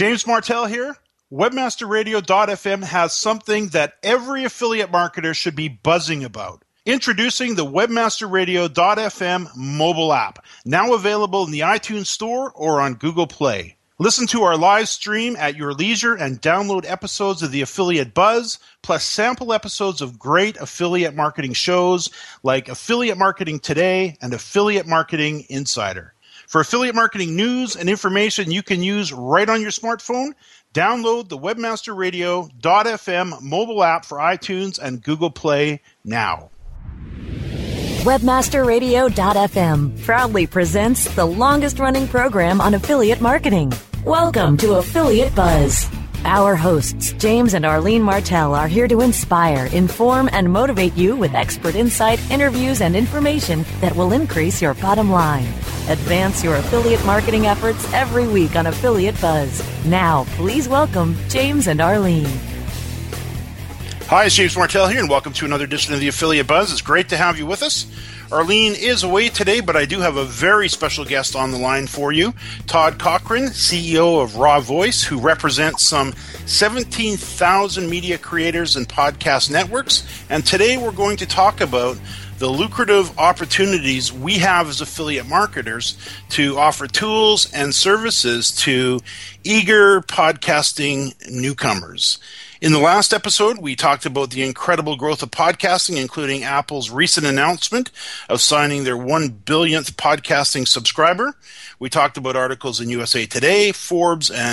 James Martell here. Webmasterradio.fm has something that every affiliate marketer should be buzzing about. Introducing the Webmasterradio.fm mobile app, now available in the iTunes Store or on Google Play. Listen to our live stream at your leisure and download episodes of the Affiliate Buzz, plus sample episodes of great affiliate marketing shows like Affiliate Marketing Today and Affiliate Marketing Insider. For affiliate marketing news and information you can use right on your smartphone, download the webmasterradio.fm mobile app for iTunes and Google Play now. Webmasterradio.fm proudly presents the longest running program on affiliate marketing. Welcome to Affiliate Buzz. Our hosts, James and Arlene Martell, are here to inspire, inform, and motivate you with expert insight, interviews, and information that will increase your bottom line. Advance your affiliate marketing efforts every week on Affiliate Buzz. Now, please welcome James and Arlene. Hi, it's James Martell here, and welcome to another edition of the Affiliate Buzz. It's great to have you with us. Arlene is away today, but I do have a very special guest on the line for you. Todd Cochrane, CEO of Raw Voice, who represents some 17,000 media creators and podcast networks. And today we're going to talk about the lucrative opportunities we have as affiliate marketers to offer tools and services to eager podcasting newcomers. In the last episode, we talked about the incredible growth of podcasting, including Apple's recent announcement of signing their 1 billionth podcasting subscriber. We talked about articles in USA Today, Forbes, and